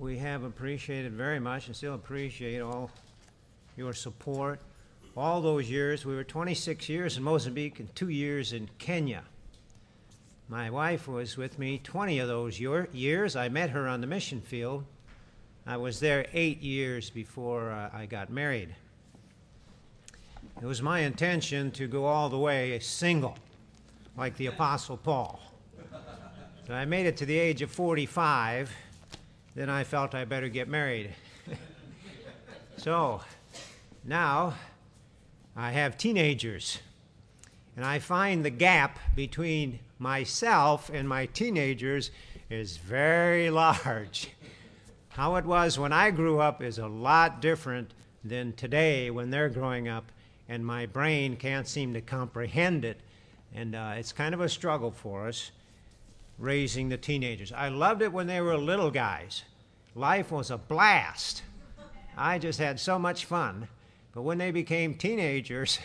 we have appreciated very much and still appreciate all your support. All those years, we were 26 years in Mozambique and two years in Kenya. My wife was with me 20 of those year, years. I met her on the mission field. I was there eight years before uh, I got married. It was my intention to go all the way single, like the Apostle Paul. So I made it to the age of 45 then I felt I better get married. so now I have teenagers, and I find the gap between myself and my teenagers is very large. How it was when I grew up is a lot different than today when they're growing up, and my brain can't seem to comprehend it. And uh, it's kind of a struggle for us raising the teenagers. I loved it when they were little guys. Life was a blast. I just had so much fun. But when they became teenagers,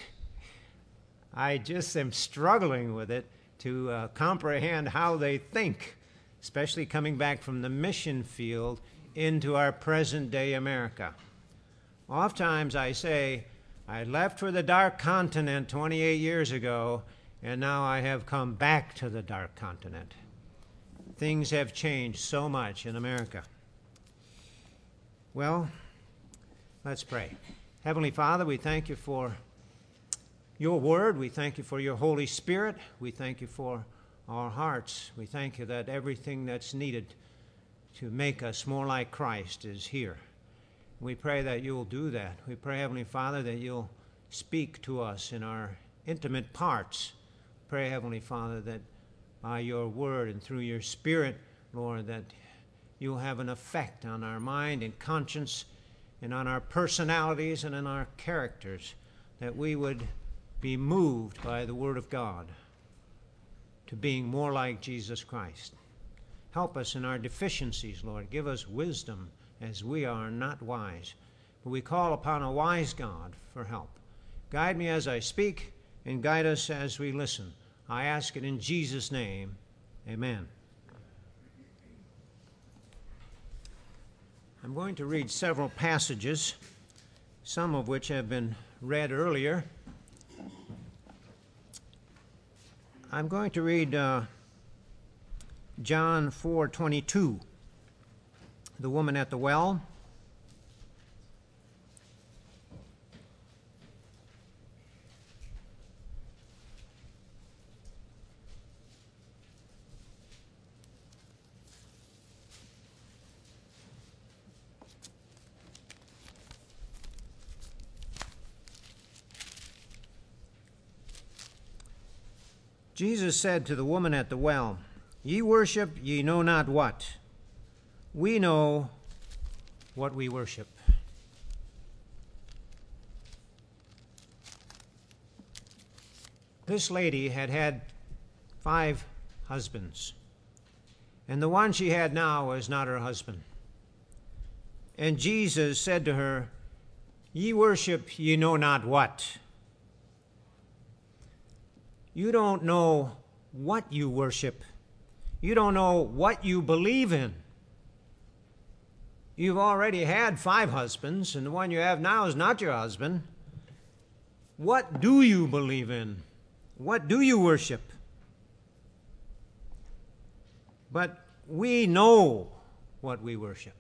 I just am struggling with it to uh, comprehend how they think, especially coming back from the mission field into our present day America. Oftentimes I say, I left for the dark continent 28 years ago, and now I have come back to the dark continent things have changed so much in America. Well, let's pray. Heavenly Father, we thank you for your word. We thank you for your Holy Spirit. We thank you for our hearts. We thank you that everything that's needed to make us more like Christ is here. We pray that you'll do that. We pray, Heavenly Father, that you'll speak to us in our intimate parts. Pray, Heavenly Father, that by your word and through your spirit, Lord, that you'll have an effect on our mind and conscience and on our personalities and in our characters, that we would be moved by the word of God to being more like Jesus Christ. Help us in our deficiencies, Lord. Give us wisdom as we are not wise. But we call upon a wise God for help. Guide me as I speak and guide us as we listen. I ask it in Jesus' name. Amen. I'm going to read several passages, some of which have been read earlier. I'm going to read uh, John 4:22, the woman at the well. Jesus said to the woman at the well, Ye worship ye know not what. We know what we worship. This lady had had five husbands, and the one she had now was not her husband. And Jesus said to her, Ye worship ye know not what. You don't know what you worship. You don't know what you believe in. You've already had five husbands, and the one you have now is not your husband. What do you believe in? What do you worship? But we know what we worship.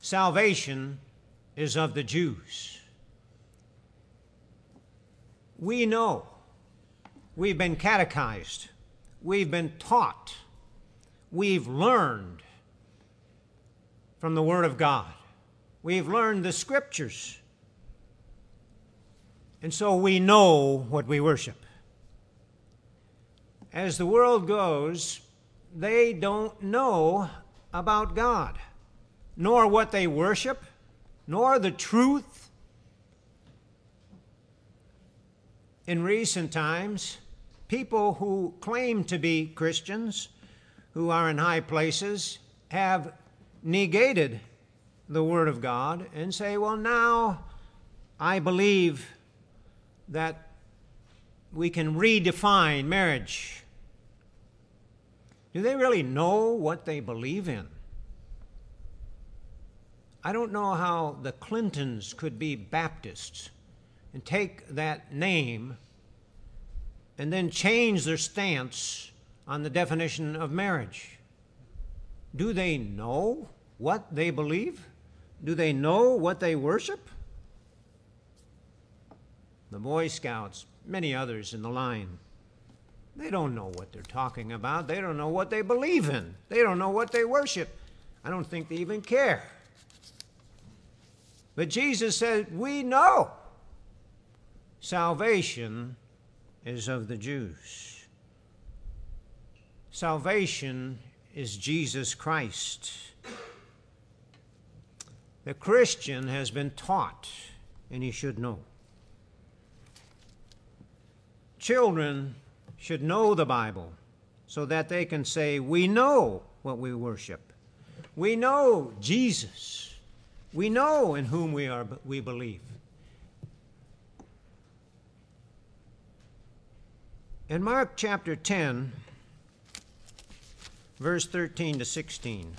Salvation is of the Jews. We know We've been catechized. We've been taught. We've learned from the Word of God. We've learned the Scriptures. And so we know what we worship. As the world goes, they don't know about God, nor what they worship, nor the truth. In recent times, people who claim to be Christians, who are in high places, have negated the Word of God and say, well, now I believe that we can redefine marriage. Do they really know what they believe in? I don't know how the Clintons could be Baptists and take that name and then change their stance on the definition of marriage. Do they know what they believe? Do they know what they worship? The Boy Scouts, many others in the line, they don't know what they're talking about. They don't know what they believe in. They don't know what they worship. I don't think they even care. But Jesus said, We know salvation is of the Jews. Salvation is Jesus Christ. The Christian has been taught, and he should know. Children should know the Bible so that they can say, We know what we worship. We know Jesus. We know in whom we, are, we believe. In Mark chapter 10, verse 13 to 16,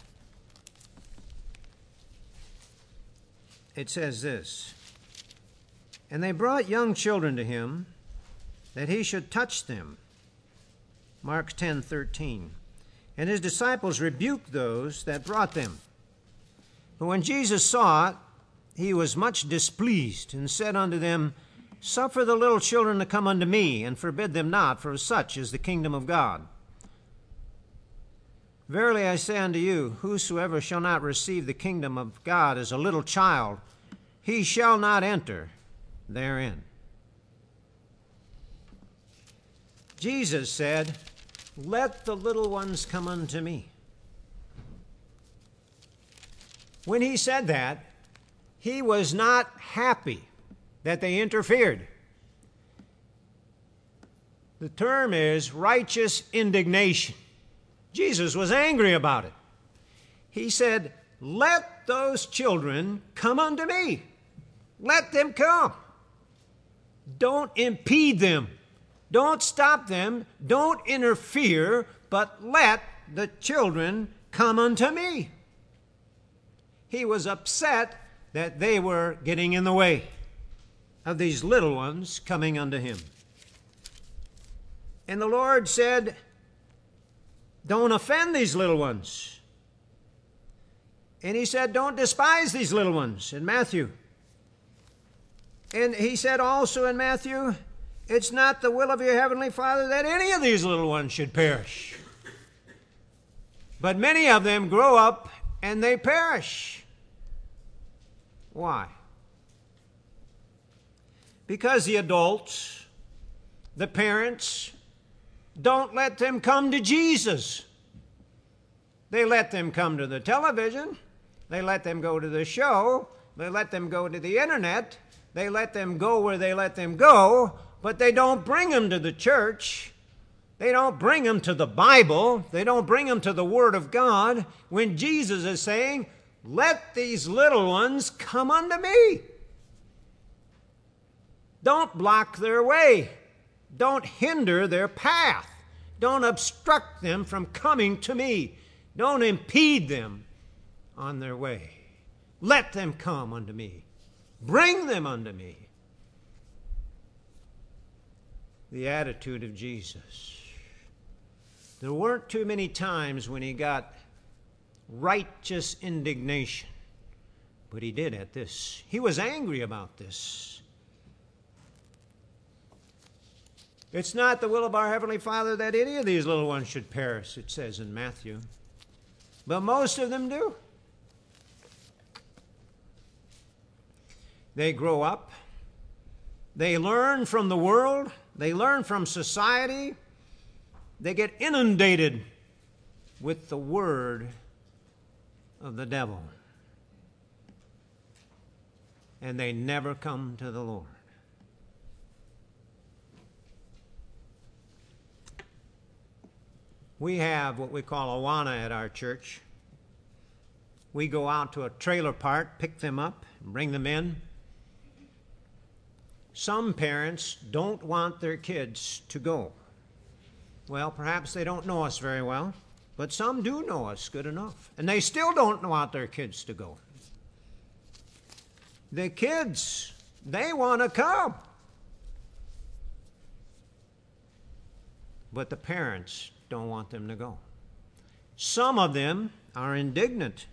it says this And they brought young children to him that he should touch them. Mark 10 13. And his disciples rebuked those that brought them. But when Jesus saw it, he was much displeased, and said unto them, Suffer the little children to come unto me, and forbid them not, for such is the kingdom of God. Verily I say unto you, whosoever shall not receive the kingdom of God as a little child, he shall not enter therein. Jesus said, Let the little ones come unto me. When he said that, he was not happy that they interfered. The term is righteous indignation. Jesus was angry about it. He said, Let those children come unto me. Let them come. Don't impede them. Don't stop them. Don't interfere, but let the children come unto me. He was upset that they were getting in the way of these little ones coming unto him. And the Lord said, Don't offend these little ones. And he said, Don't despise these little ones in Matthew. And he said also in Matthew, It's not the will of your heavenly Father that any of these little ones should perish. But many of them grow up and they perish. Why? Because the adults, the parents, don't let them come to Jesus. They let them come to the television. They let them go to the show. They let them go to the internet. They let them go where they let them go, but they don't bring them to the church. They don't bring them to the Bible. They don't bring them to the Word of God when Jesus is saying, Let these little ones come unto me. Don't block their way. Don't hinder their path. Don't obstruct them from coming to me. Don't impede them on their way. Let them come unto me. Bring them unto me. The attitude of Jesus. There weren't too many times when he got righteous indignation, but he did at this. He was angry about this. It's not the will of our Heavenly Father that any of these little ones should perish, it says in Matthew. But most of them do. They grow up, they learn from the world, they learn from society, they get inundated with the word of the devil. And they never come to the Lord. We have what we call Awana at our church. We go out to a trailer park, pick them up, and bring them in. Some parents don't want their kids to go. Well, perhaps they don't know us very well, but some do know us good enough, and they still don't want their kids to go. The kids, they want to come. But the parents don't want them to go. Some of them are indignant.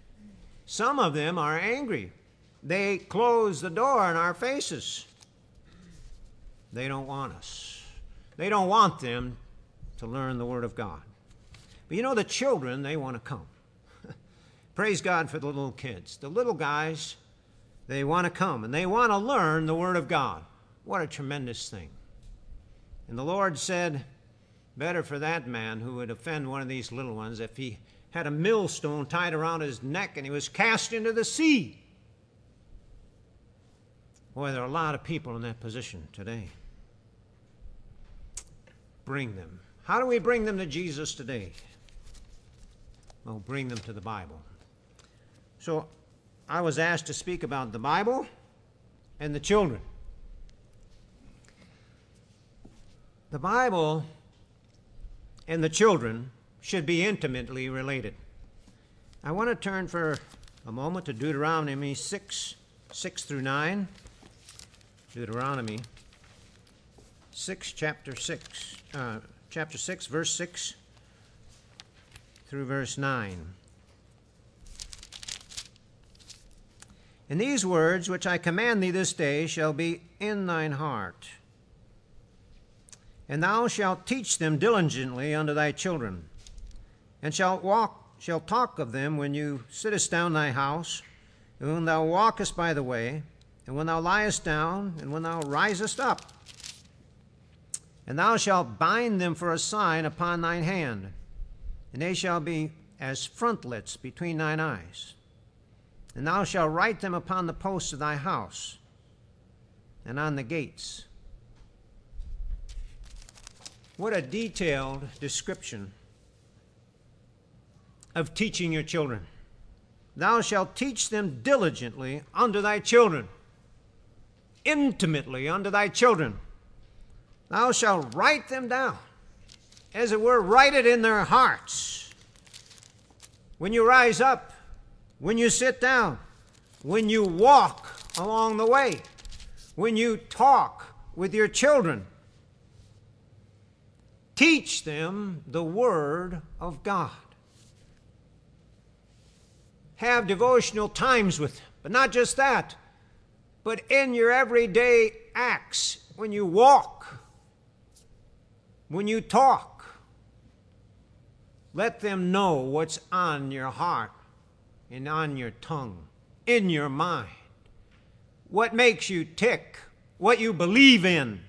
Some of them are angry. They close the door in our faces. They don't want us. They don't want them to learn the Word of God. But you know, the children, they want to come. Praise God for the little kids. The little guys, they want to come and they want to learn the Word of God. What a tremendous thing. And the Lord said, Better for that man who would offend one of these little ones if he had a millstone tied around his neck and he was cast into the sea. Boy, there are a lot of people in that position today. Bring them. How do we bring them to Jesus today? Well, bring them to the Bible. So I was asked to speak about the Bible and the children. The Bible and the children should be intimately related. I want to turn for a moment to Deuteronomy 6 6 through 9. Deuteronomy 6, chapter 6, uh, chapter 6, verse 6 through verse 9. And these words which I command thee this day shall be in thine heart and thou shalt teach them diligently unto thy children, and shalt walk, shalt talk of them when you sittest down thy house, and when thou walkest by the way, and when thou liest down, and when thou risest up. And thou shalt bind them for a sign upon thine hand, and they shall be as frontlets between thine eyes. And thou shalt write them upon the posts of thy house, and on the gates what a detailed description of teaching your children. Thou shalt teach them diligently unto thy children, intimately unto thy children. Thou shalt write them down, as it were, write it in their hearts. When you rise up, when you sit down, when you walk along the way, when you talk with your children, Teach them the Word of God. Have devotional times with them, but not just that, but in your everyday acts, when you walk, when you talk, let them know what's on your heart and on your tongue, in your mind, what makes you tick, what you believe in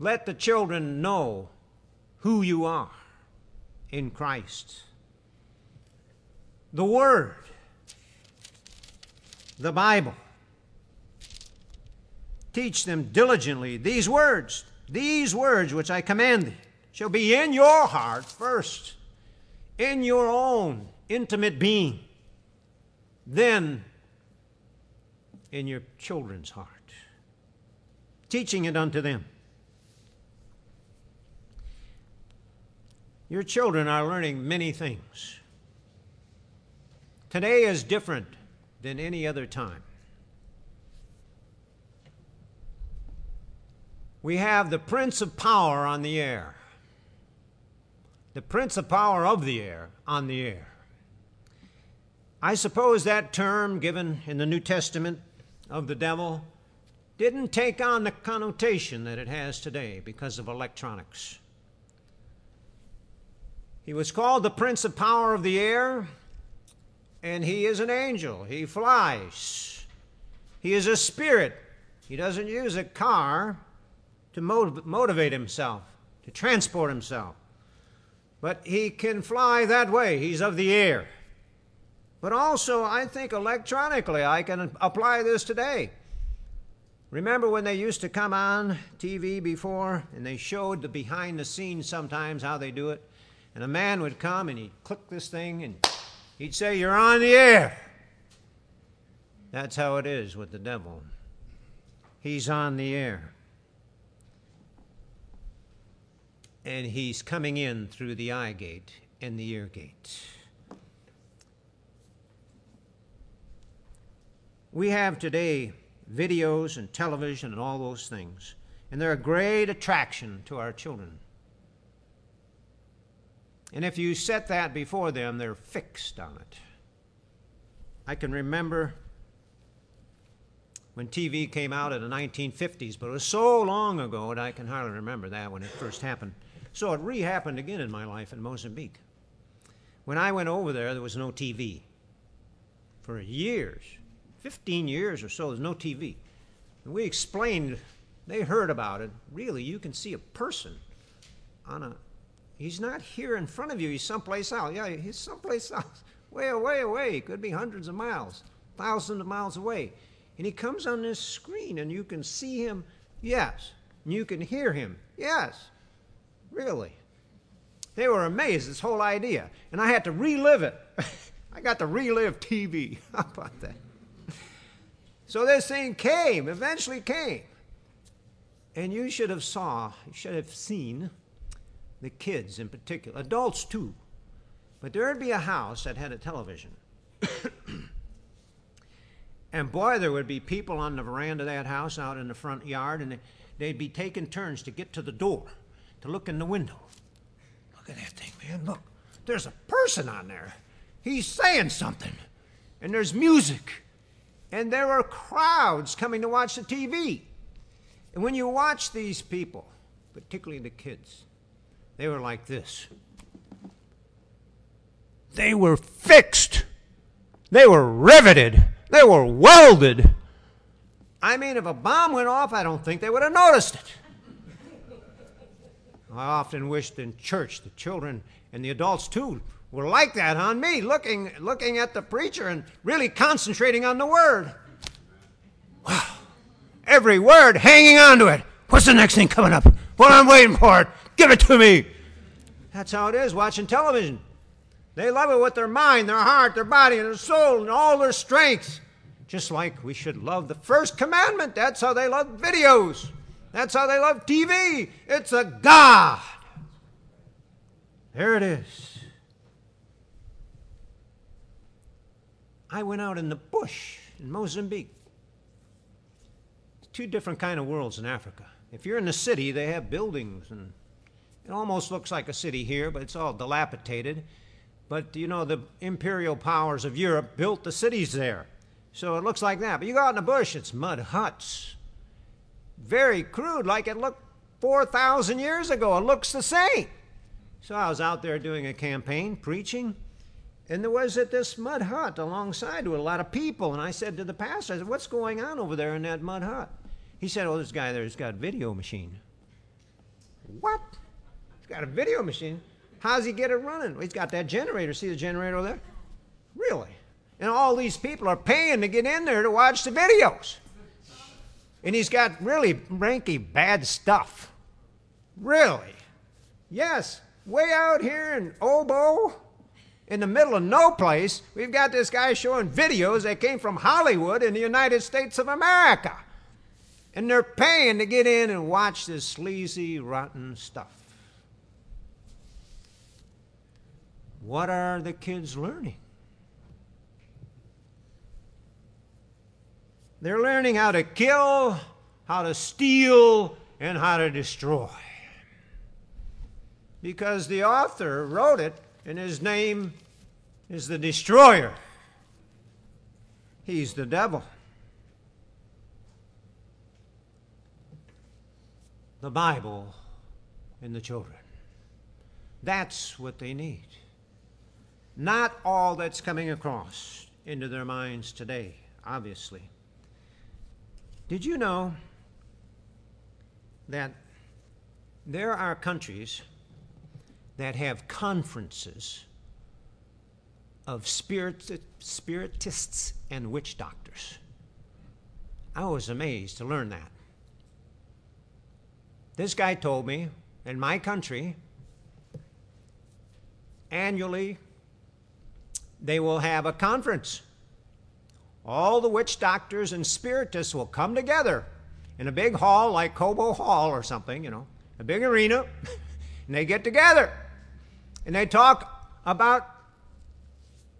let the children know who you are in Christ. The Word, the Bible. Teach them diligently these words, these words which I command thee, shall be in your heart first, in your own intimate being, then in your children's heart, teaching it unto them. Your children are learning many things. Today is different than any other time. We have the Prince of Power on the air. The Prince of Power of the air on the air. I suppose that term given in the New Testament of the devil didn't take on the connotation that it has today because of electronics. He was called the Prince of Power of the Air, and he is an angel. He flies. He is a spirit. He doesn't use a car to motivate himself, to transport himself. But he can fly that way. He's of the air. But also, I think electronically, I can apply this today. Remember when they used to come on TV before and they showed the behind the scenes sometimes how they do it? And a man would come and he'd click this thing and he'd say, You're on the air. That's how it is with the devil. He's on the air. And he's coming in through the eye gate and the ear gate. We have today videos and television and all those things, and they're a great attraction to our children. And if you set that before them, they're fixed on it. I can remember when TV came out in the 1950s, but it was so long ago that I can hardly remember that when it first happened. So it re happened again in my life in Mozambique. When I went over there, there was no TV. For years, 15 years or so, there's no TV. And we explained, they heard about it. Really, you can see a person on a, he's not here in front of you, he's someplace else. Yeah, he's someplace else, way away, away. Could be hundreds of miles, thousands of miles away. And he comes on this screen, and you can see him, yes. And you can hear him, yes. Really. They were amazed, this whole idea. And I had to relive it. I got to relive TV. How about that? So this thing came, eventually came. And you should have saw, you should have seen the kids in particular, adults too. But there'd be a house that had a television. and boy, there would be people on the veranda of that house out in the front yard, and they'd be taking turns to get to the door, to look in the window. Look at that thing, man. Look, there's a person on there. He's saying something. And there's music. And there are crowds coming to watch the TV. And when you watch these people, particularly the kids, they were like this. They were fixed. They were riveted. They were welded. I mean, if a bomb went off, I don't think they would have noticed it. I often wished in church the children and the adults too were like that on me, looking, looking at the preacher and really concentrating on the word. Wow. Every word hanging on to it. What's the next thing coming up? Well, I'm waiting for it. Give it to me. That's how it is watching television. They love it with their mind, their heart, their body, and their soul, and all their strength. Just like we should love the first commandment. That's how they love videos. That's how they love TV. It's a God. There it is. I went out in the bush in Mozambique. Two different kind of worlds in Africa. If you're in the city, they have buildings and it almost looks like a city here, but it's all dilapidated. But you know, the imperial powers of Europe built the cities there. So it looks like that. But you go out in the bush, it's mud huts very crude, like it looked 4,000 years ago. It looks the same. So I was out there doing a campaign, preaching, and there was at this mud hut alongside with a lot of people. And I said to the pastor, I said, What's going on over there in that mud hut? He said, Oh, this guy there's got a video machine. What? Got a video machine. How's he get it running? Well, he's got that generator. See the generator there? Really? And all these people are paying to get in there to watch the videos. And he's got really ranky bad stuff. Really. Yes, way out here in Obo, in the middle of no place, we've got this guy showing videos that came from Hollywood in the United States of America. And they're paying to get in and watch this sleazy, rotten stuff. What are the kids learning? They're learning how to kill, how to steal, and how to destroy. Because the author wrote it, and his name is the destroyer. He's the devil. The Bible and the children. That's what they need. Not all that's coming across into their minds today, obviously. Did you know that there are countries that have conferences of spirit, spiritists and witch doctors? I was amazed to learn that. This guy told me in my country, annually, they will have a conference all the witch doctors and spiritists will come together in a big hall like Cobo Hall or something, you know, a big arena, and they get together and they talk about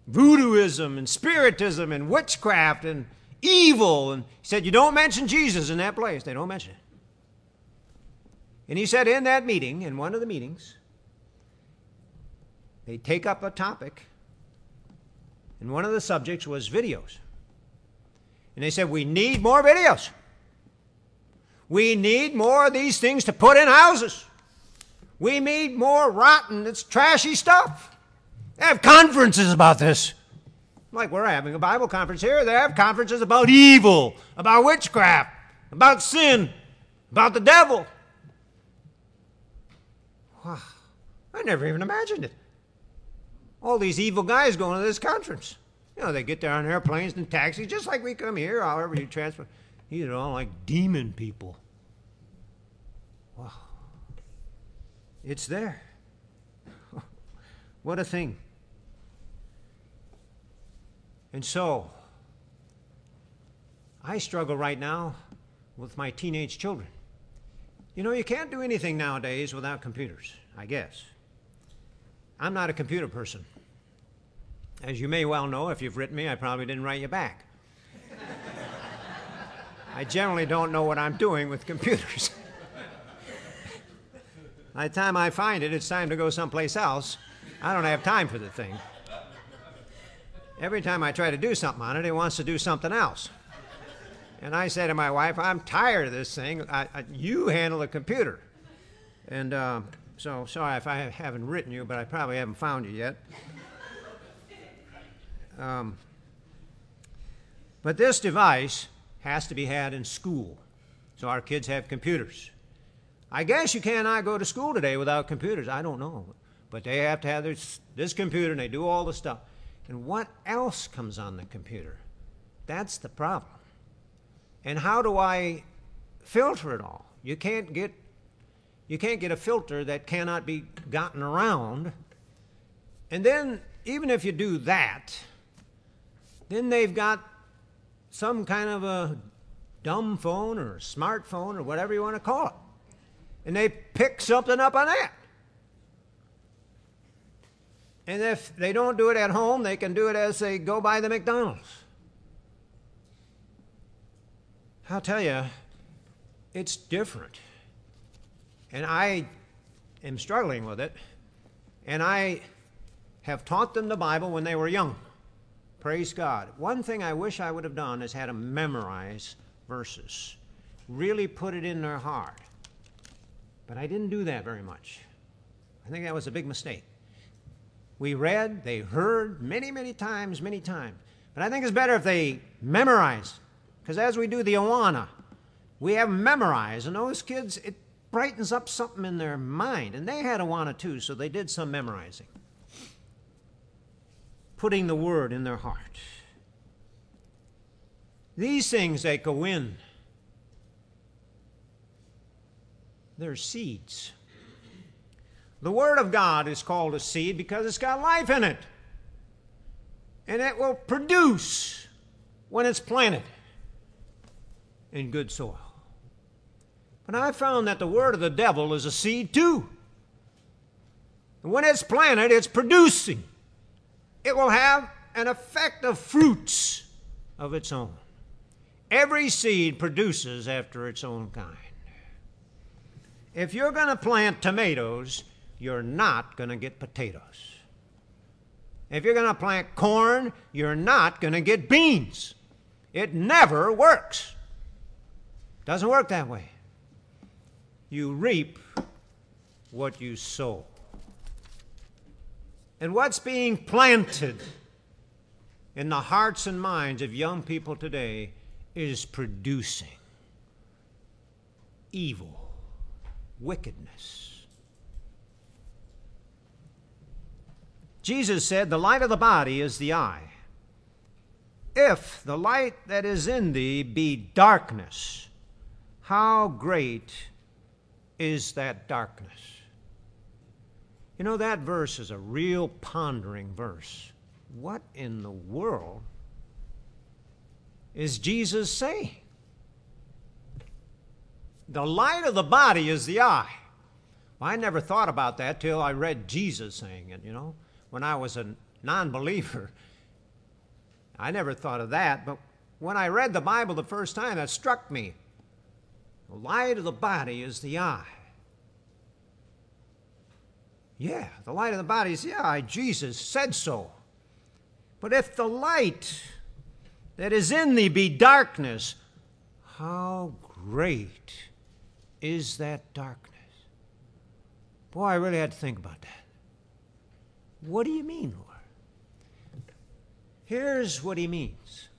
voodooism and spiritism and witchcraft and evil. And he said, You don't mention Jesus in that place. They don't mention it. And he said, In that meeting, in one of the meetings, they take up a topic, and one of the subjects was videos. And they said, We need more videos. We need more of these things to put in houses. We need more rotten, it's trashy stuff. They have conferences about this. Like we're having a Bible conference here, they have conferences about evil, about witchcraft, about sin, about the devil. Wow. I never even imagined it. All these evil guys going to this conference. You know, they get there on airplanes and taxis, just like we come here, however you transfer. These are all like demon people. Wow. It's there. what a thing. And so, I struggle right now with my teenage children. You know, you can't do anything nowadays without computers, I guess. I'm not a computer person. As you may well know, if you've written me, I probably didn't write you back. I generally don't know what I'm doing with computers. By the time I find it, it's time to go someplace else. I don't have time for the thing. Every time I try to do something on it, it wants to do something else. And I say to my wife, I'm tired of this thing. I, I, you handle the computer. And uh, so, sorry if I haven't written you, but I probably haven't found you yet. Um, but this device has to be had in school. So our kids have computers. I guess you cannot go to school today without computers. I don't know. But they have to have this, this computer and they do all the stuff. And what else comes on the computer? That's the problem. And how do I filter it all? You can't get you can't get a filter that cannot be gotten around. And then even if you do that, then they've got some kind of a dumb phone or smartphone or whatever you want to call it. And they pick something up on that. And if they don't do it at home, they can do it as they go by the McDonald's. I'll tell you, it's different. And I am struggling with it. And I have taught them the Bible when they were young. Praise God. One thing I wish I would have done is had them memorize verses, really put it in their heart. But I didn't do that very much. I think that was a big mistake. We read, they heard many, many times, many times. But I think it's better if they memorize because as we do the Awana, we have memorized, and those kids, it brightens up something in their mind. And they had Awana too, so they did some memorizing, putting the word in their heart. These things that go in, they're seeds. The Word of God is called a seed because it's got life in it. And it will produce when it's planted in good soil. But I found that the word of the devil is a seed too. And when it's planted, it's producing. It will have an effect of fruits of its own. Every seed produces after its own kind. If you're going to plant tomatoes, you're not going to get potatoes. If you're going to plant corn, you're not going to get beans. It never works. Doesn't work that way. You reap what you sow. And what's being planted in the hearts and minds of young people today is producing evil, wickedness. Jesus said, The light of the body is the eye. If the light that is in thee be darkness, how great is that darkness? You know, that verse is a real pondering verse. What in the world is Jesus saying? The light of the body is the eye. Well, I never thought about that till I read Jesus saying it, you know. When I was a non believer, I never thought of that, but when I read the Bible the first time, that struck me. The light of the body is the eye. Yeah, the light of the body is eye. Jesus said so. But if the light that is in thee be darkness, how great is that darkness? Boy, I really had to think about that. What do you mean, Lord? Here's what he means.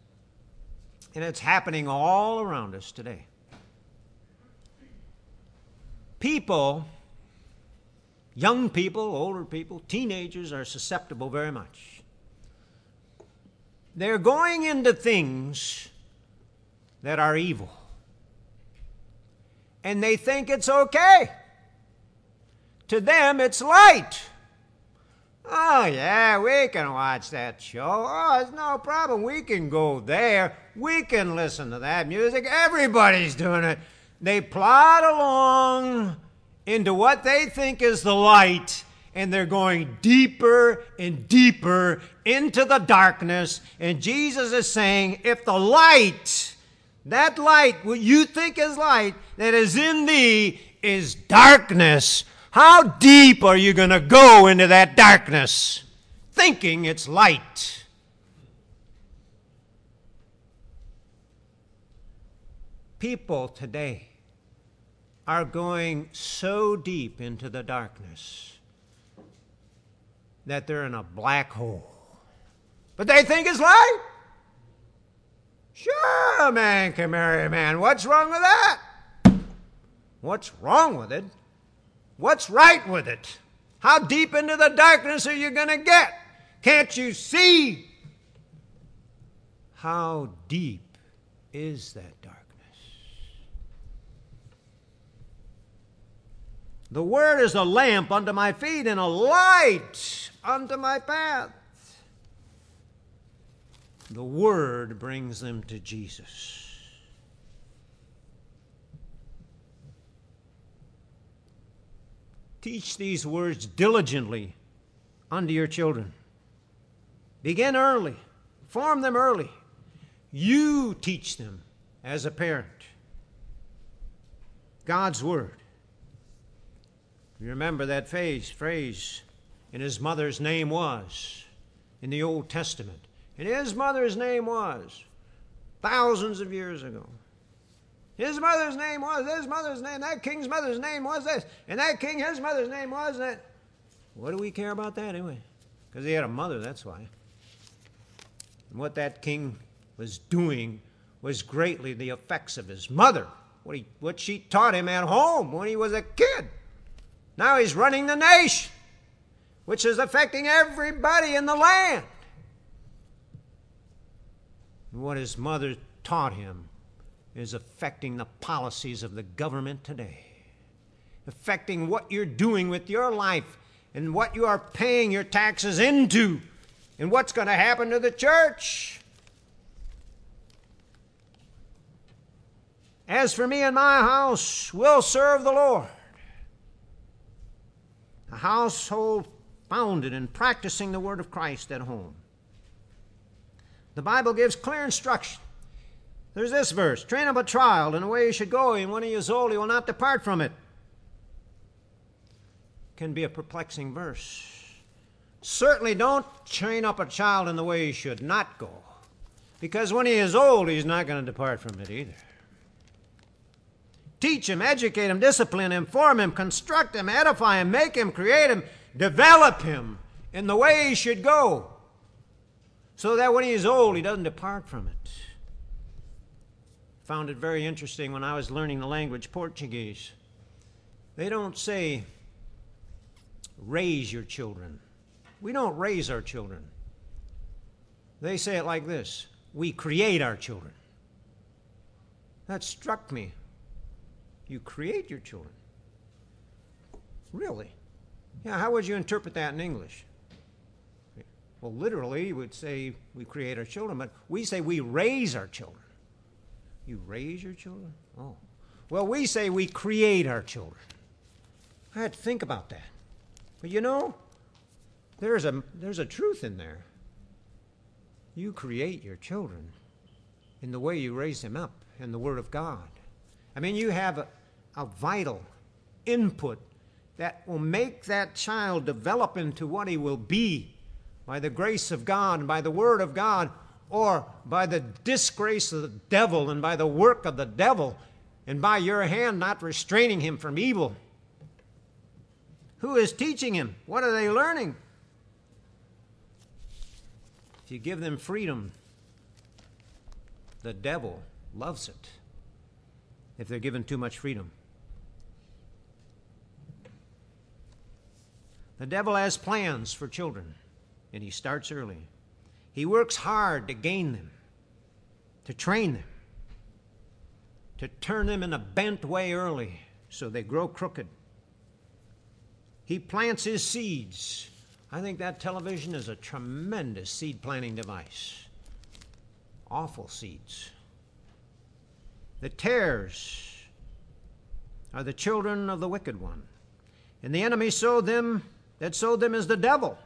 And it's happening all around us today. People, young people, older people, teenagers are susceptible very much. They're going into things that are evil. And they think it's okay. To them, it's light. Oh, yeah, we can watch that show. Oh, it's no problem. We can go there. We can listen to that music. Everybody's doing it. They plod along into what they think is the light, and they're going deeper and deeper into the darkness. And Jesus is saying, if the light, that light, what you think is light, that is in thee, is darkness, how deep are you going to go into that darkness thinking it's light? People today are going so deep into the darkness that they're in a black hole. But they think it's light. Sure, a man can marry a man. What's wrong with that? What's wrong with it What's right with it? How deep into the darkness are you going to get? Can't you see? How deep is that darkness? The Word is a lamp unto my feet and a light unto my path. The Word brings them to Jesus. Teach these words diligently unto your children. Begin early, form them early. You teach them as a parent. God's Word. You remember that phrase, phrase, in his mother's name was in the Old Testament. And his mother's name was thousands of years ago. His mother's name was his mother's name. That king's mother's name was this. And that king, his mother's name was that. What do we care about that anyway? Because he had a mother, that's why. And what that king was doing was greatly the effects of his mother, what, he, what she taught him at home when he was a kid. Now he's running the nation, which is affecting everybody in the land. what his mother taught him is affecting the policies of the government today, affecting what you're doing with your life and what you are paying your taxes into, and what's going to happen to the church. As for me and my house, we'll serve the Lord. A household founded in practicing the Word of Christ at home. The Bible gives clear instruction there's this verse train up a child in the way he should go, and when he is old, he will not depart from it. Can be a perplexing verse. Certainly don't train up a child in the way he should not go, because when he is old, he's not going to depart from it either. Teach him, educate him, discipline him, form him, construct him, edify him, make him, create him, develop him in the way he should go, so that when he is old, he doesn't depart from it found it very interesting when I was learning the language Portuguese. They don't say, raise your children. We don't raise our children. They say it like this we create our children. That struck me. You create your children. Really? Yeah, how would you interpret that in English? Well, literally, you would say we create our children, but we say we raise our children. You raise your children? Oh. Well, we say we create our children. I had to think about that. But you know, there's a, there's a truth in there. You create your children. in the way you raise them up in the Word of God. I mean, you have a vital input that will make that child develop into what he will be by the grace of God and by the Word of God, or by the disgrace of the devil and by the work of the devil, and by your hand not restraining him from evil. Who is teaching him? What are they learning? If you give them freedom, the devil loves it if they're given too much freedom. The devil has plans for children, and he starts early. He works hard to gain them, to train them, to turn them in a bent way early so they grow crooked. He plants his seeds. I think that television is a tremendous seed planting device. Awful seeds. The tares are the children of the wicked one. And the enemy sowed them, that sowed them is the devil.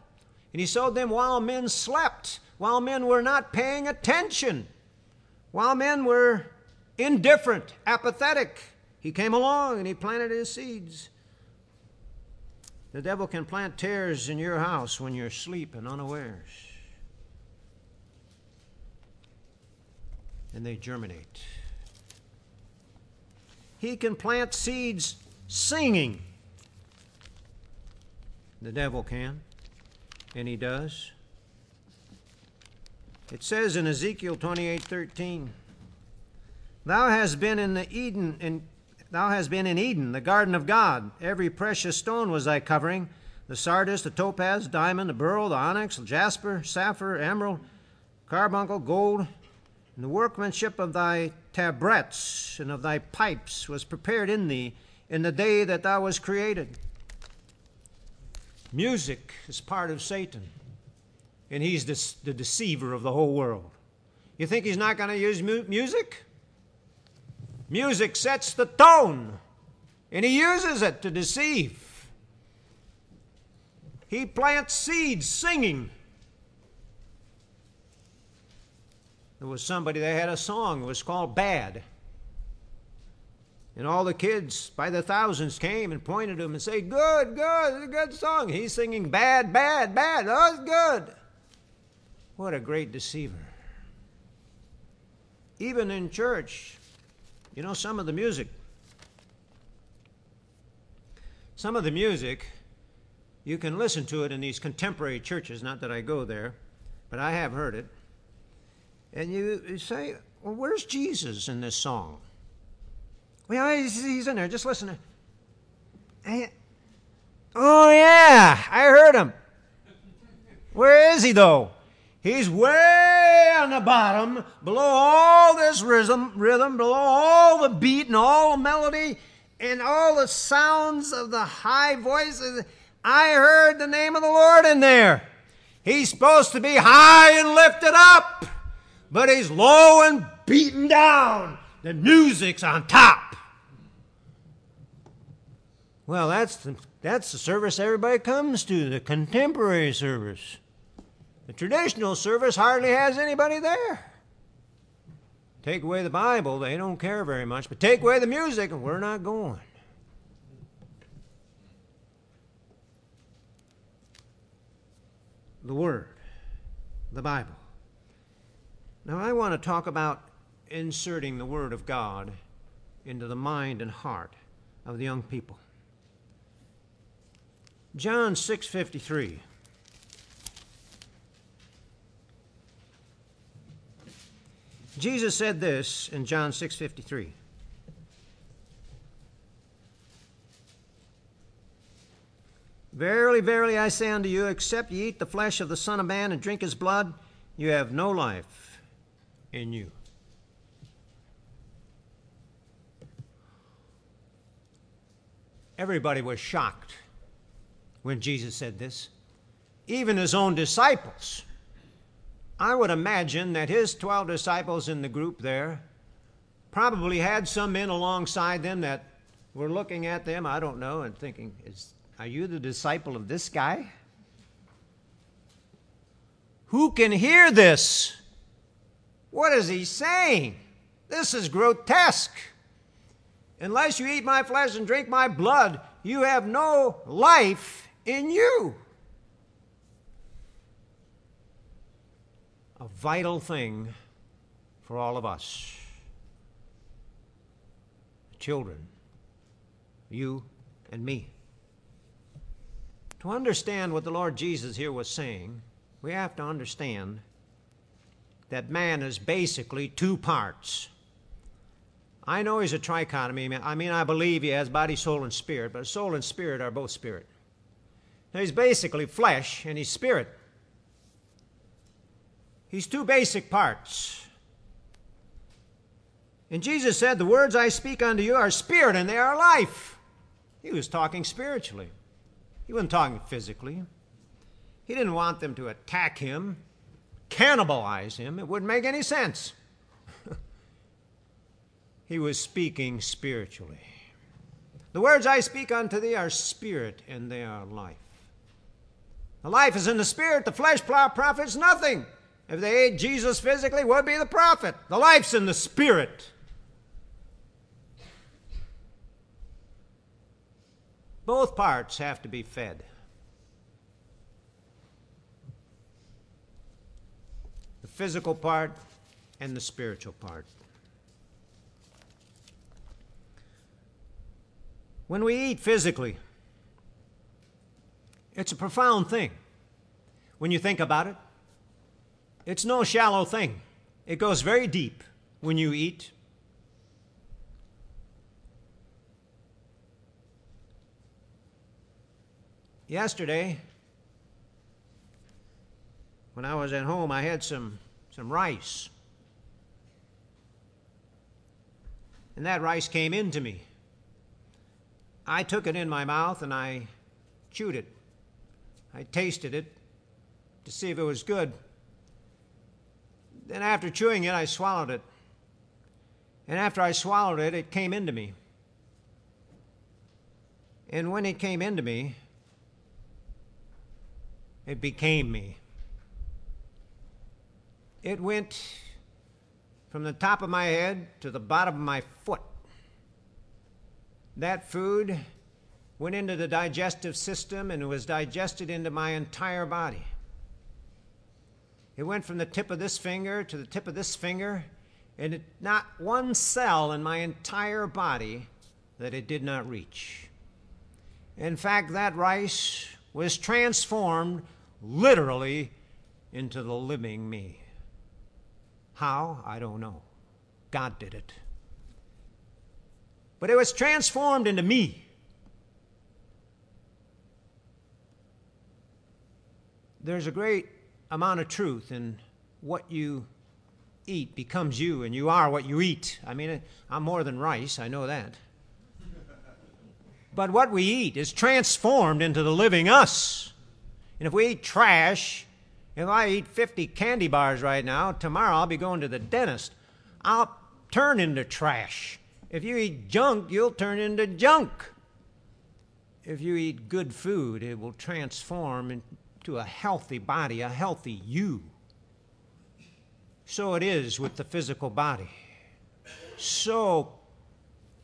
And he sowed them while men slept, while men were not paying attention, while men were indifferent, apathetic. He came along and he planted his seeds. The devil can plant tares in your house when you're asleep and unawares. And they germinate. He can plant seeds singing. The devil can, and he does. It says in Ezekiel 28:13, "Thou hast been in the Eden in Thou hast been in Eden, the garden of God. Every precious stone was thy covering the sardius, the topaz, diamond, the beryl, the onyx, the jasper, sapphire, emerald, carbuncle, gold. And the workmanship of thy tabrets and of thy pipes was prepared in thee in the day that thou was created. Music is part of Satan, and he's the deceiver of the whole world. You think he's not going to use mu- music? Music sets the tone, and he uses it to deceive. He plants seeds singing. There was somebody that had a song, it was called Bad. And all the kids by the thousands came and pointed to him and said, Good, good, it's a good song. He's singing bad, bad, bad. Oh, it's good. What a great deceiver. Even in church, you know, some of the music, some of the music, you can listen to it in these contemporary churches. Not that I go there, but I have heard it. And you, you say, well, where's Jesus in this song? Well, he's, he's in there. Just listen. Oh, yeah, I heard him. Where is he, though? He's way on the bottom, below all this rhythm, rhythm, below all the beat and all the melody and all the sounds of the high voices. I heard the name of the Lord in there. He's supposed to be high and lifted up, but he's low and beaten down. The music's on top. Well, that's the, that's the service everybody comes to, the contemporary service. The traditional service hardly has anybody there. Take away the Bible, they don't care very much, but take away the music, and we're not going. The Word, the Bible. Now, I want to talk about inserting the Word of God into the mind and heart of the young people. John 6:53 Jesus said this in John 6:53. Verily, verily, I say unto you, except ye eat the flesh of the Son of Man and drink his blood, you have no life in you. Everybody was shocked when Jesus said this. Even his own disciples I would imagine that his 12 disciples in the group there probably had some men alongside them that were looking at them, I don't know, and thinking, Is, Are you the disciple of this guy? Who can hear this? What is he saying? This is grotesque. Unless you eat my flesh and drink my blood, you have no life in you. A vital thing for all of us. Children, you and me. To understand what the Lord Jesus here was saying, we have to understand that man is basically two parts. I know he's a trichotomy. I mean, I believe he has body, soul, and spirit, but soul and spirit are both spirit. He's basically flesh and he's spirit. He's two basic parts. And Jesus said, The words I speak unto you are spirit and they are life. He was talking spiritually, he wasn't talking physically. He didn't want them to attack him, cannibalize him. It wouldn't make any sense. he was speaking spiritually. The words I speak unto thee are spirit and they are life. The life is in the spirit, the flesh profits nothing. If they ate Jesus physically, what would be the profit? The life's in the spirit. Both parts have to be fed. The physical part and the spiritual part. When we eat physically, it's a profound thing when you think about it. It's no shallow thing, it goes very deep when you eat. Yesterday, when I was at home, I had some, some rice. And that rice came into me. I took it in my mouth and I chewed it. I tasted it to see if it was good. Then, after chewing it, I swallowed it. And after I swallowed it, it came into me. And when it came into me, it became me. It went from the top of my head to the bottom of my foot. That food went into the digestive system and was digested into my entire body. It went from the tip of this finger to the tip of this finger, and it, not one cell in my entire body that it did not reach. In fact, that rice was transformed literally into the living me. How? I don't know. God did it. But it was transformed into me. There's a great amount of truth in what you eat becomes you, and you are what you eat. I mean, I'm more than rice, I know that. But what we eat is transformed into the living us. And if we eat trash, if I eat 50 candy bars right now, tomorrow I'll be going to the dentist. I'll turn into trash. If you eat junk, you'll turn into junk. If you eat good food, it will transform into a healthy body, a healthy you. So it is with the physical body. So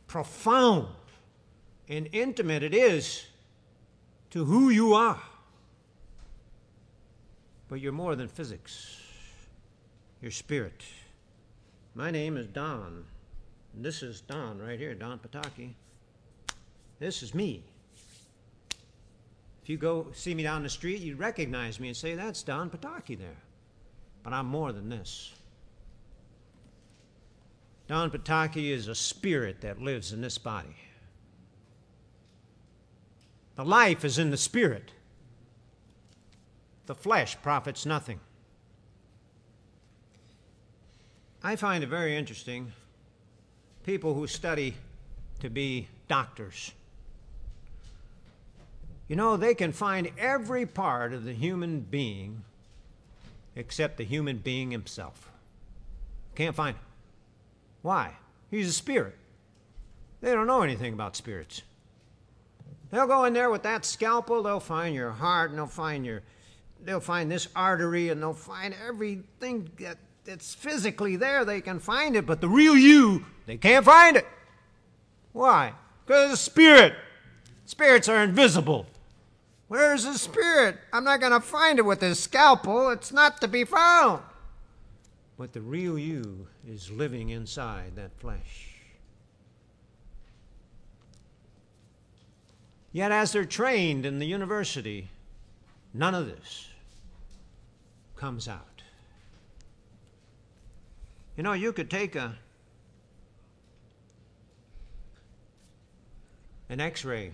profound and intimate it is to who you are. But you're more than physics, you're spirit. My name is Don. This is Don right here, Don Pataki. This is me. If you go see me down the street, you'd recognize me and say, That's Don Pataki there. But I'm more than this. Don Pataki is a spirit that lives in this body. The life is in the spirit the flesh profits nothing. I find it very interesting people who study to be doctors. You know, they can find every part of the human being except the human being himself. Can't find him. Why? He's a spirit. They don't know anything about spirits. They'll go in there with that scalpel, they'll find your heart, and they'll find your they'll find this artery and they'll find everything that it's physically there, they can find it, but the real you, they can't find it. Why? Because the spirit. Spirits are invisible. Where's the spirit? I'm not going to find it with this scalpel. It's not to be found. But the real you is living inside that flesh. Yet, as they're trained in the university, none of this comes out. You know, you could take a an x-ray.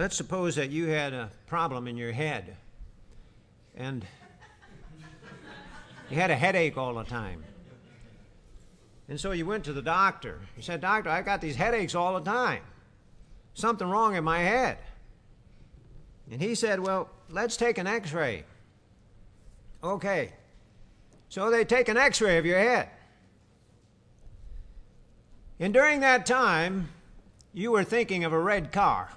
Let's suppose that you had a problem in your head and you had a headache all the time. And so you went to the doctor. You said, Doctor, I've got these headaches all the time something wrong in my head. And he said, Well, let's take an x ray. Okay. So they take an x ray of your head. And during that time, you were thinking of a red car.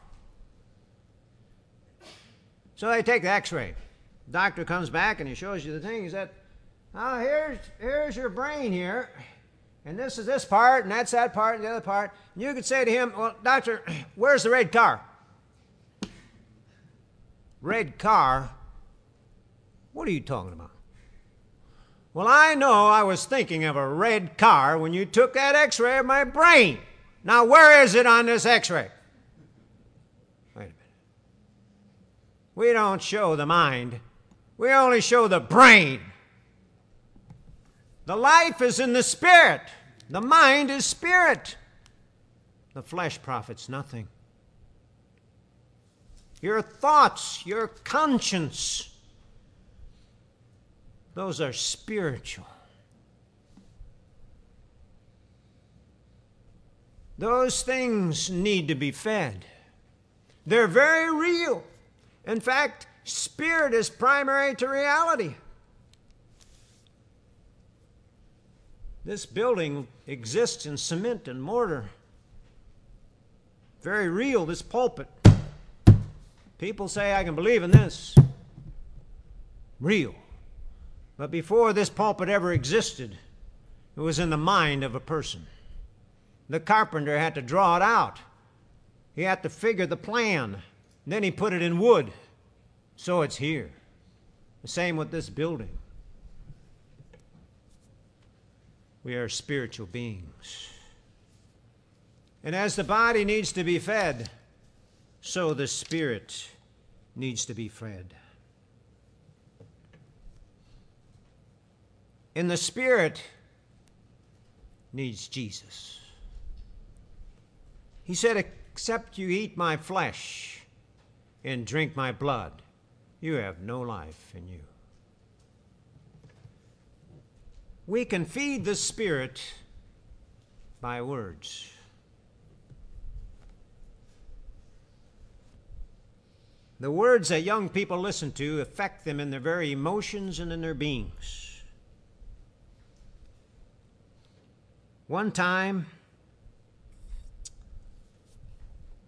So they take the x ray. Doctor comes back and he shows you the thing. He said, Oh, here's, here's your brain here and this is this part, and that's that part, and the other part. And you could say to him, Well, doctor, where's the red car? Red car? What are you talking about? Well, I know I was thinking of a red car when you took that x ray of my brain. Now, where is it on this x ray? Wait a minute. We don't show the mind, we only show the brain. The life is in the spirit. The mind is spirit. The flesh profits nothing. Your thoughts, your conscience, those are spiritual. Those things need to be fed. They're very real. In fact, spirit is primary to reality. This building exists in cement and mortar. Very real, this pulpit. People say, I can believe in this. Real. But before this pulpit ever existed, it was in the mind of a person. The carpenter had to draw it out, he had to figure the plan. Then he put it in wood. So it's here. The same with this building. We are spiritual beings. And as the body needs to be fed, so the spirit needs to be fed. And the spirit needs Jesus. He said, Except you eat my flesh and drink my blood, you have no life in you. We can feed the Spirit by words. The words that young people listen to affect them in their very emotions and in their beings. One time,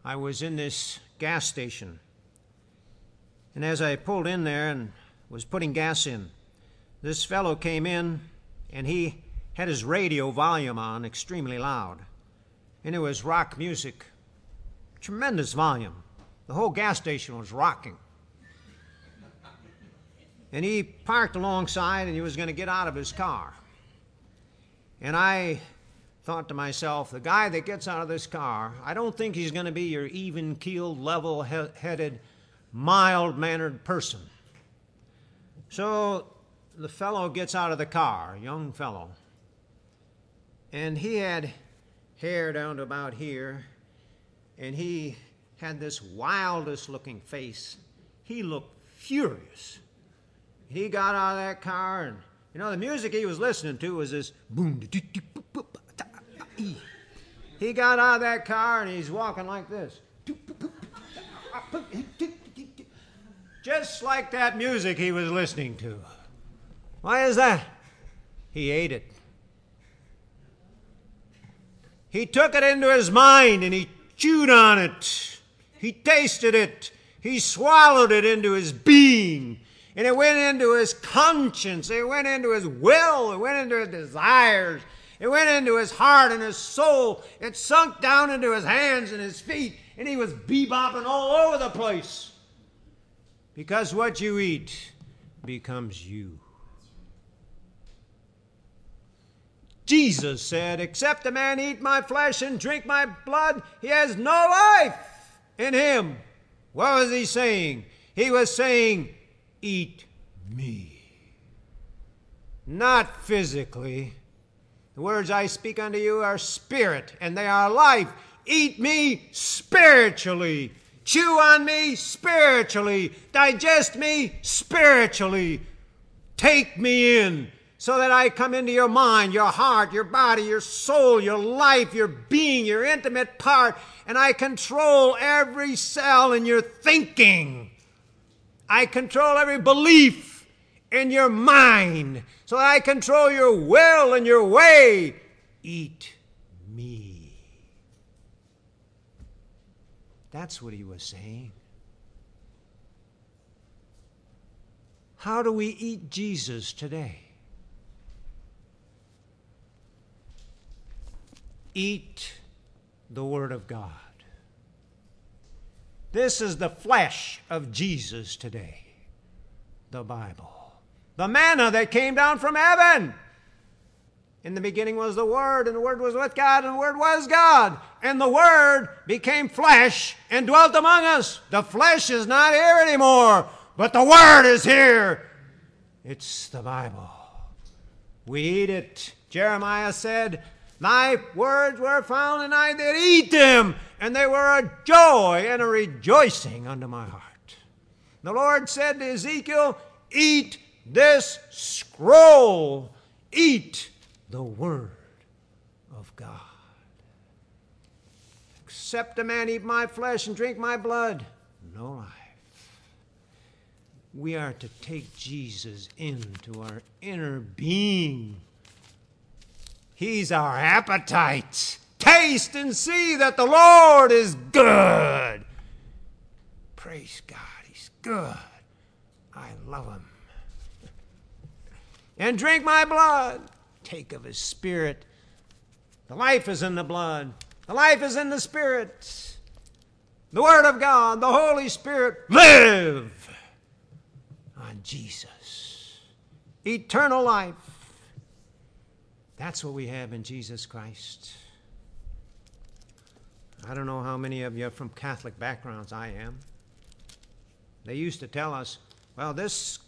I was in this gas station, and as I pulled in there and was putting gas in, this fellow came in and he had his radio volume on extremely loud. And it was rock music, tremendous volume. The whole gas station was rocking. And he parked alongside and he was going to get out of his car. And I thought to myself, the guy that gets out of this car, I don't think he's going to be your even keeled, level headed, mild mannered person. So the fellow gets out of the car, young fellow, and he had hair down to about here, and he had this wildest looking face. He looked furious. He got out of that car, and you know, the music he was listening to was this boom. He got out of that car and he's walking like this. Just like that music he was listening to. Why is that? He ate it. He took it into his mind and he chewed on it. He tasted it. He swallowed it into his being. And it went into his conscience, it went into his will, it went into his desires, it went into his heart and his soul. It sunk down into his hands and his feet, and he was bebopping all over the place. Because what you eat becomes you. Jesus said, Except a man eat my flesh and drink my blood, he has no life in him. What was he saying? He was saying, Eat me. Not physically. The words I speak unto you are spirit, and they are life. Eat me spiritually. Chew on me spiritually. Digest me spiritually. Take me in so that I come into your mind, your heart, your body, your soul, your life, your being, your intimate part, and I control every cell in your thinking. I control every belief in your mind so that I control your will and your way. Eat me. That's what he was saying. How do we eat Jesus today? Eat the Word of God. This is the flesh of Jesus today, the Bible. The manna that came down from heaven. In the beginning was the Word, and the Word was with God, and the Word was God. And the Word became flesh and dwelt among us. The flesh is not here anymore, but the Word is here. It's the Bible. We eat it. Jeremiah said, Thy words were found, and I did eat them, and they were a joy and a rejoicing unto my heart. The Lord said to Ezekiel, Eat this scroll, eat the word of God. Except a man eat my flesh and drink my blood, no life. We are to take Jesus into our inner being He's our appetite. Taste and see that the Lord is good. Praise God, He's good. I love Him. And drink my blood. Take of His Spirit. The life is in the blood, the life is in the Spirit. The Word of God, the Holy Spirit, live on Jesus. Eternal life that's what we have in Jesus Christ. I don't know how many of you are from Catholic backgrounds. I am. They used to tell us, well, this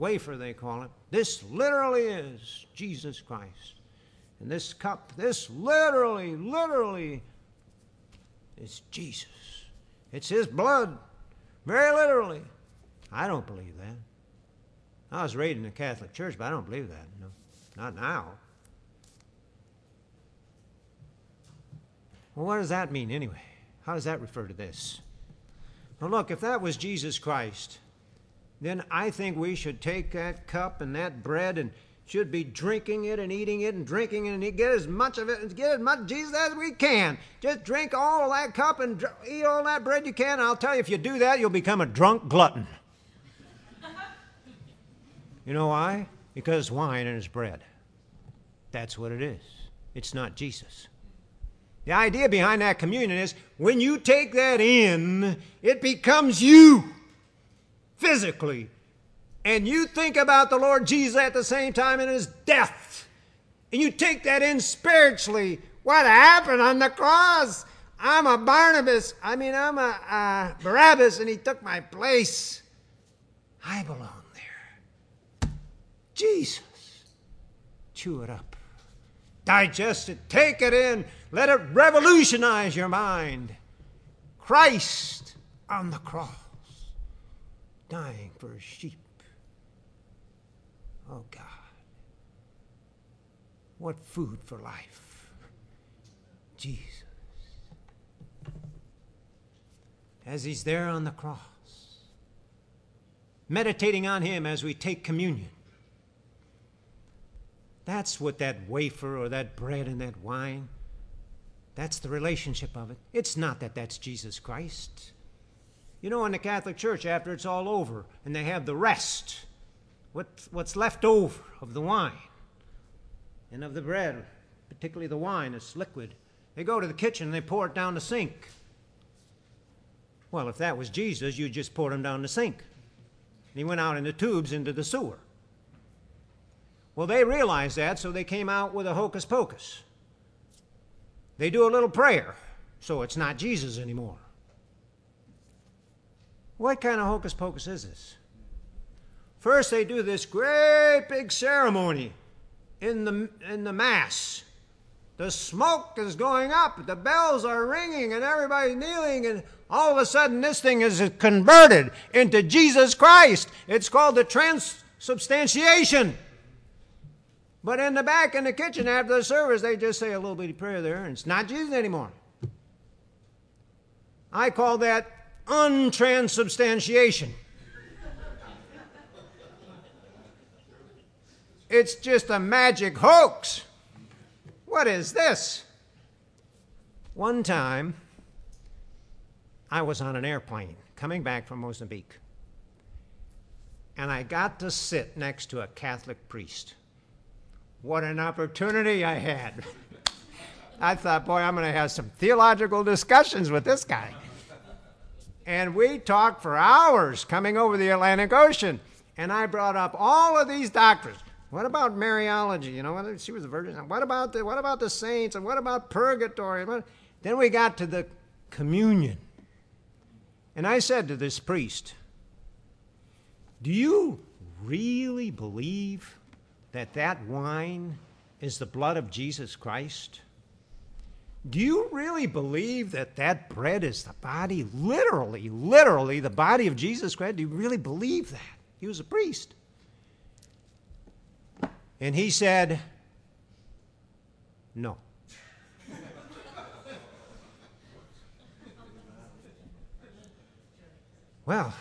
wafer, they call it, this literally is Jesus Christ. And this cup, this literally, literally is Jesus. It's His blood, very literally. I don't believe that. I was raised in the Catholic Church, but I don't believe that. No. Not now. Well, what does that mean anyway? How does that refer to this? Well, look, if that was Jesus Christ, then I think we should take that cup and that bread and should be drinking it and eating it and drinking it and get as much of it and get as much Jesus as we can. Just drink all of that cup and eat all that bread you can. I'll tell you, if you do that, you'll become a drunk glutton. you know why? Because it's wine and it's bread. That's what it is. It's not Jesus. The idea behind that communion is when you take that in, it becomes you physically. And you think about the Lord Jesus at the same time in his death. And you take that in spiritually. What happened on the cross? I'm a Barnabas. I mean, I'm a, a Barabbas, and he took my place. I belong there. Jesus. Chew it up. Digest it. Take it in. Let it revolutionize your mind. Christ on the cross, dying for his sheep. Oh God. What food for life. Jesus. As he's there on the cross, meditating on him as we take communion. That's what that wafer or that bread and that wine, that's the relationship of it. It's not that that's Jesus Christ. You know, in the Catholic Church, after it's all over and they have the rest, what, what's left over of the wine and of the bread, particularly the wine, it's liquid, they go to the kitchen and they pour it down the sink. Well, if that was Jesus, you'd just pour him down the sink. And he went out in the tubes into the sewer. Well, they realized that, so they came out with a hocus pocus. They do a little prayer, so it's not Jesus anymore. What kind of hocus pocus is this? First, they do this great big ceremony in the, in the Mass. The smoke is going up, the bells are ringing, and everybody's kneeling, and all of a sudden this thing is converted into Jesus Christ. It's called the transubstantiation. But in the back in the kitchen after the service, they just say a little bitty prayer there, and it's not Jesus anymore. I call that untransubstantiation. it's just a magic hoax. What is this? One time, I was on an airplane coming back from Mozambique, and I got to sit next to a Catholic priest. What an opportunity I had. I thought, boy, I'm going to have some theological discussions with this guy. And we talked for hours coming over the Atlantic Ocean. And I brought up all of these doctrines. What about Mariology? You know, she was a virgin. What about the what about the saints? And what about purgatory? Then we got to the communion. And I said to this priest, Do you really believe that that wine is the blood of Jesus Christ? Do you really believe that that bread is the body, literally, literally the body of Jesus Christ? Do you really believe that? He was a priest. And he said, No. well,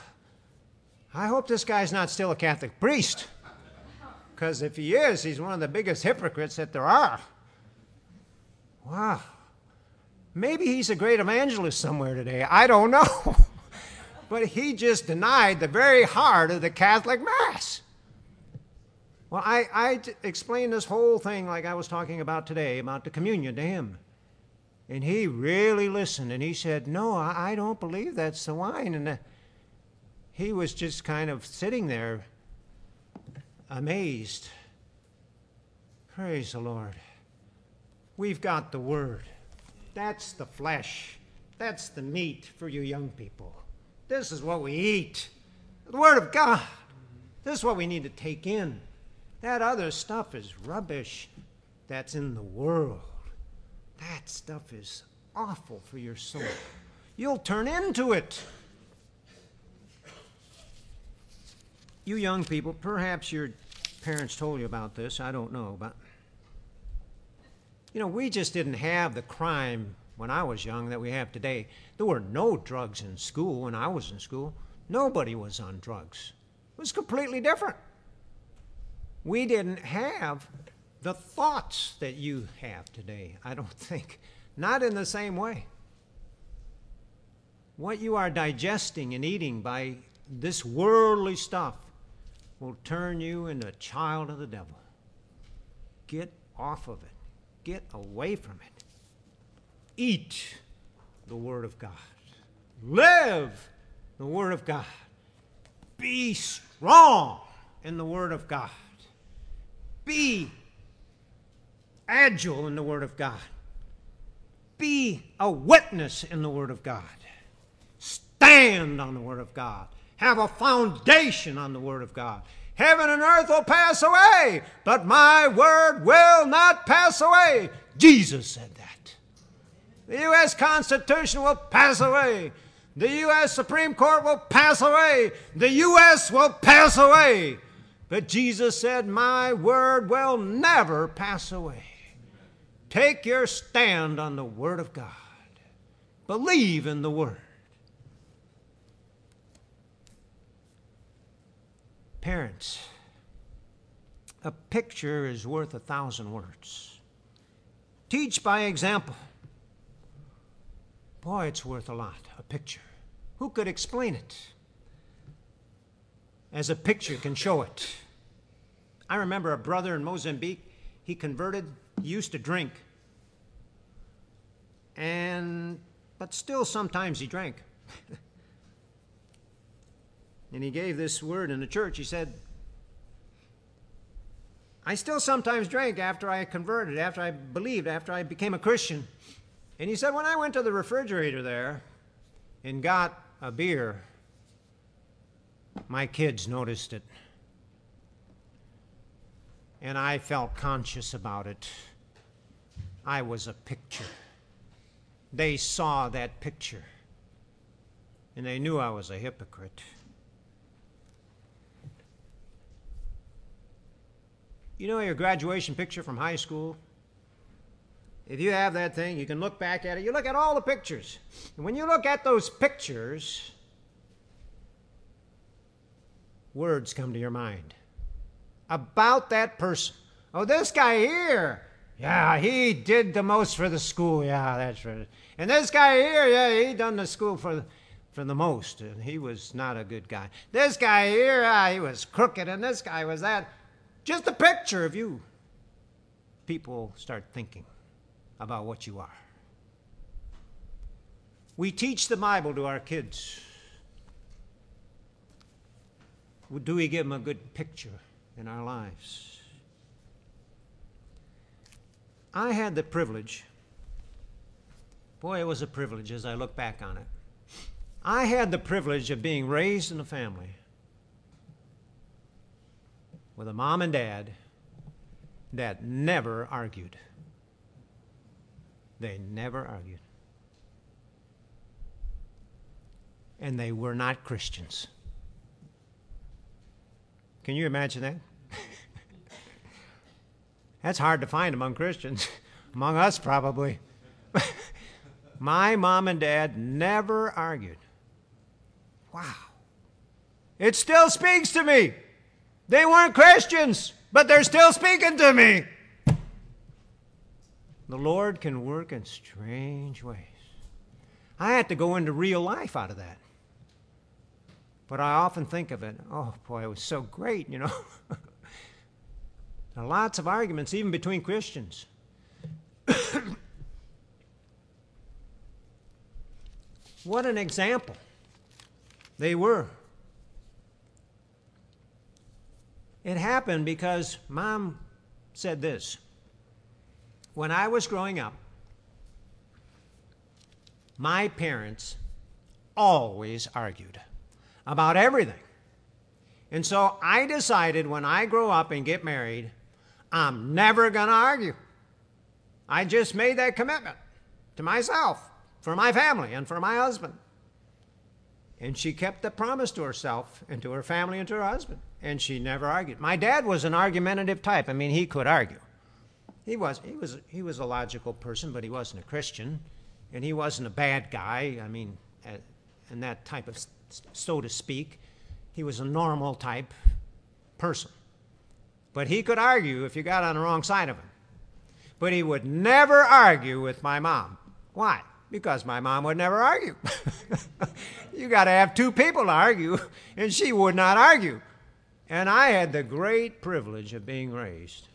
I hope this guy's not still a Catholic priest. Because if he is, he's one of the biggest hypocrites that there are. Wow. Maybe he's a great evangelist somewhere today. I don't know. but he just denied the very heart of the Catholic Mass. Well, I, I explained this whole thing like I was talking about today about the communion to him. And he really listened and he said, No, I, I don't believe that's the wine. And uh, he was just kind of sitting there amazed. Praise the Lord. We've got the Word. That's the flesh. That's the meat for you young people. This is what we eat. The Word of God. This is what we need to take in. That other stuff is rubbish that's in the world. That stuff is awful for your soul. You'll turn into it. You young people, perhaps your parents told you about this, I don't know, but you know, we just didn't have the crime when I was young that we have today. There were no drugs in school when I was in school. Nobody was on drugs. It was completely different. We didn't have the thoughts that you have today, I don't think. Not in the same way. What you are digesting and eating by this worldly stuff will turn you into a child of the devil. Get off of it, get away from it. Eat the Word of God, live the Word of God, be strong in the Word of God, be agile in the Word of God, be a witness in the Word of God, stand on the Word of God. Have a foundation on the Word of God. Heaven and earth will pass away, but my word will not pass away. Jesus said that. The U.S. Constitution will pass away. The U.S. Supreme Court will pass away. The U.S. will pass away. But Jesus said, My word will never pass away. Take your stand on the Word of God. Believe in the Word. Parents, a picture is worth a thousand words. Teach by example. Boy, it's worth a lot, a picture. Who could explain it? As a picture can show it. I remember a brother in Mozambique, he converted, he used to drink. And but still sometimes he drank. and he gave this word in the church. He said, I still sometimes drank after I converted, after I believed, after I became a Christian. And he said, when I went to the refrigerator there and got a beer, my kids noticed it. And I felt conscious about it. I was a picture. They saw that picture. And they knew I was a hypocrite. You know your graduation picture from high school? If you have that thing, you can look back at it. You look at all the pictures. And when you look at those pictures, words come to your mind about that person. Oh, this guy here. Yeah, he did the most for the school. Yeah, that's right. And this guy here, yeah, he done the school for for the most, and he was not a good guy. This guy here, ah, he was crooked, and this guy was that. Just a picture of you. People start thinking about what you are. We teach the Bible to our kids. Do we give them a good picture in our lives? I had the privilege, boy, it was a privilege as I look back on it. I had the privilege of being raised in a family with a mom and dad that never argued. They never argued. And they were not Christians. Can you imagine that? That's hard to find among Christians, among us probably. My mom and dad never argued. Wow. It still speaks to me. They weren't Christians, but they're still speaking to me. The Lord can work in strange ways. I had to go into real life out of that. But I often think of it, oh boy, it was so great, you know. lots of arguments, even between Christians. what an example they were. It happened because mom said this. When I was growing up, my parents always argued about everything. And so I decided when I grow up and get married, I'm never going to argue. I just made that commitment to myself, for my family, and for my husband. And she kept the promise to herself and to her family and to her husband. And she never argued. My dad was an argumentative type. I mean, he could argue. He was, he was, he was a logical person, but he wasn't a Christian. And he wasn't a bad guy. I mean, and that type of, so to speak. He was a normal type person. But he could argue if you got on the wrong side of him. But he would never argue with my mom. Why? Because my mom would never argue. you got to have two people to argue, and she would not argue. And I had the great privilege of being raised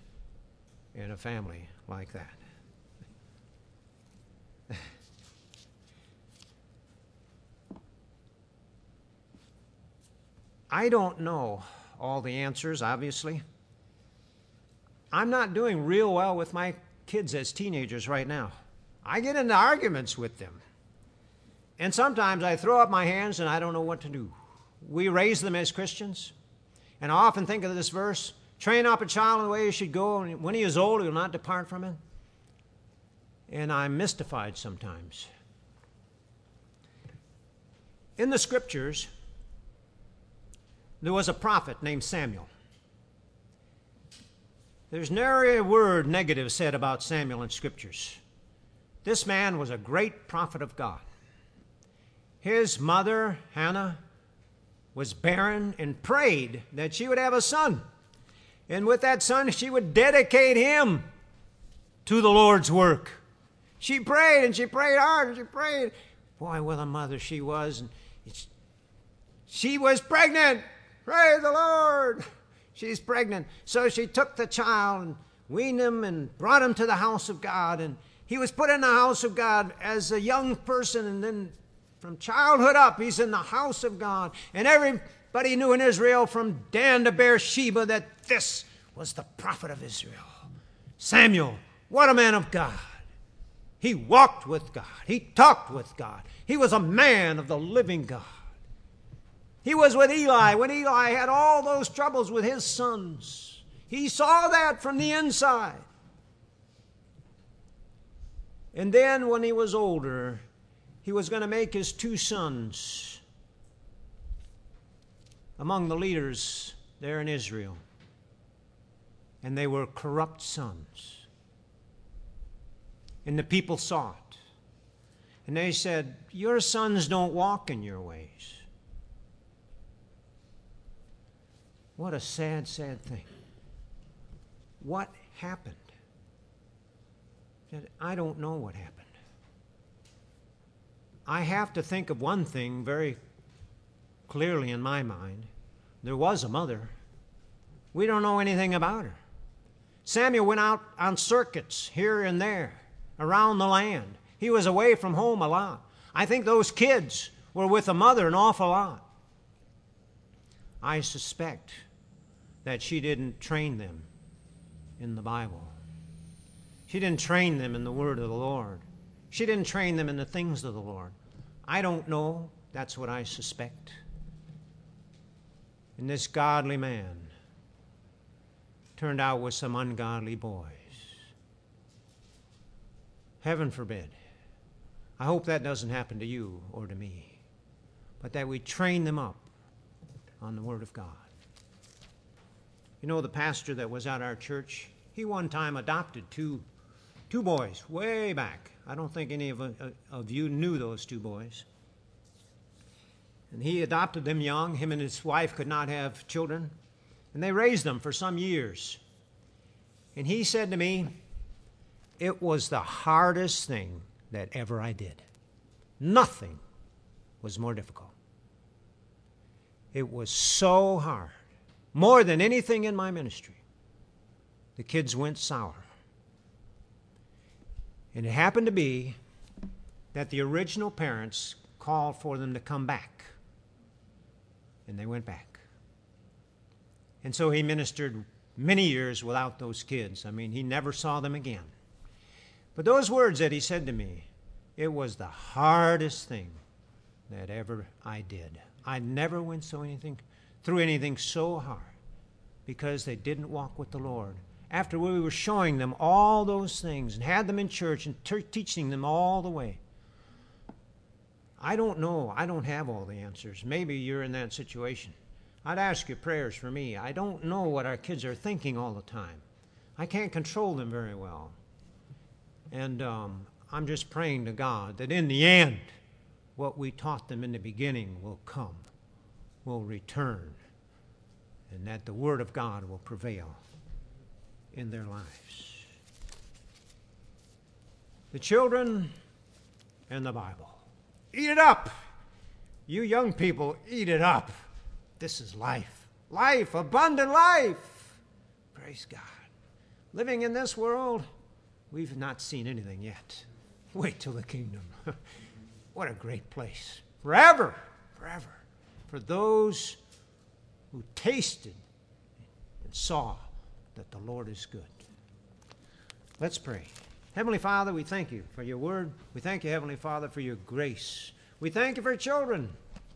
in a family like that. I don't know all the answers, obviously. I'm not doing real well with my kids as teenagers right now. I get into arguments with them. And sometimes I throw up my hands and I don't know what to do. We raise them as Christians. And I often think of this verse train up a child in the way he should go, and when he is old, he will not depart from it. And I'm mystified sometimes. In the scriptures, there was a prophet named Samuel. There's nary a word negative said about Samuel in scriptures. This man was a great prophet of God. His mother, Hannah, was barren and prayed that she would have a son. And with that son, she would dedicate him to the Lord's work. She prayed and she prayed hard and she prayed. Boy, what a mother she was. And, She was pregnant. Praise the Lord. She's pregnant. So she took the child and weaned him and brought him to the house of God. And he was put in the house of God as a young person. And then from childhood up, he's in the house of God. And everybody knew in Israel from Dan to Beersheba that this was the prophet of Israel. Samuel, what a man of God. He walked with God. He talked with God. He was a man of the living God. He was with Eli when Eli had all those troubles with his sons. He saw that from the inside. And then, when he was older, he was going to make his two sons among the leaders there in Israel. And they were corrupt sons. And the people saw it. And they said, Your sons don't walk in your ways. What a sad, sad thing. What happened? I don't know what happened. I have to think of one thing very clearly in my mind. There was a mother. We don't know anything about her. Samuel went out on circuits here and there around the land. He was away from home a lot. I think those kids were with a mother an awful lot. I suspect that she didn't train them in the Bible. She didn't train them in the word of the Lord. She didn't train them in the things of the Lord. I don't know. That's what I suspect. And this godly man turned out with some ungodly boys. Heaven forbid. I hope that doesn't happen to you or to me, but that we train them up on the Word of God. You know, the pastor that was at our church, he one time adopted two, two boys way back. I don't think any of, uh, of you knew those two boys. And he adopted them young. Him and his wife could not have children. And they raised them for some years. And he said to me, It was the hardest thing that ever I did. Nothing was more difficult. It was so hard more than anything in my ministry. The kids went sour. And it happened to be that the original parents called for them to come back. And they went back. And so he ministered many years without those kids. I mean, he never saw them again. But those words that he said to me, it was the hardest thing that ever I did. I never went so anything through anything so hard because they didn't walk with the Lord. After we were showing them all those things and had them in church and ter- teaching them all the way. I don't know. I don't have all the answers. Maybe you're in that situation. I'd ask your prayers for me. I don't know what our kids are thinking all the time. I can't control them very well. And um, I'm just praying to God that in the end, what we taught them in the beginning will come, will return, and that the Word of God will prevail in their lives. The children and the Bible. Eat it up! You young people, eat it up. This is life. Life, abundant life. Praise God. Living in this world, we've not seen anything yet. Wait till the kingdom. what a great place. Forever, forever. For those who tasted and saw that the Lord is good. Let's pray. Heavenly Father, we thank you for your word. We thank you, Heavenly Father, for your grace. We thank you for children.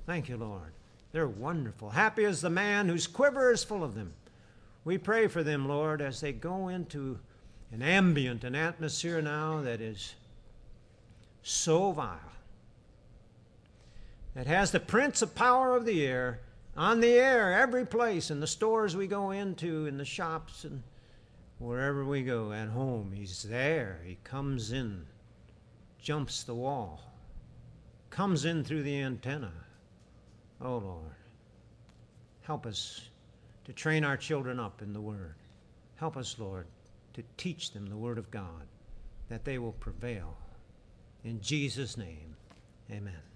Thank you, Lord. They're wonderful. Happy is the man whose quiver is full of them. We pray for them, Lord, as they go into an ambient, an atmosphere now that is so vile, that has the prince of power of the air on the air, every place, in the stores we go into, in the shops, and wherever we go, at home. He's there. He comes in, jumps the wall, comes in through the antenna. Oh, Lord, help us to train our children up in the Word. Help us, Lord, to teach them the Word of God, that they will prevail. In Jesus' name, amen.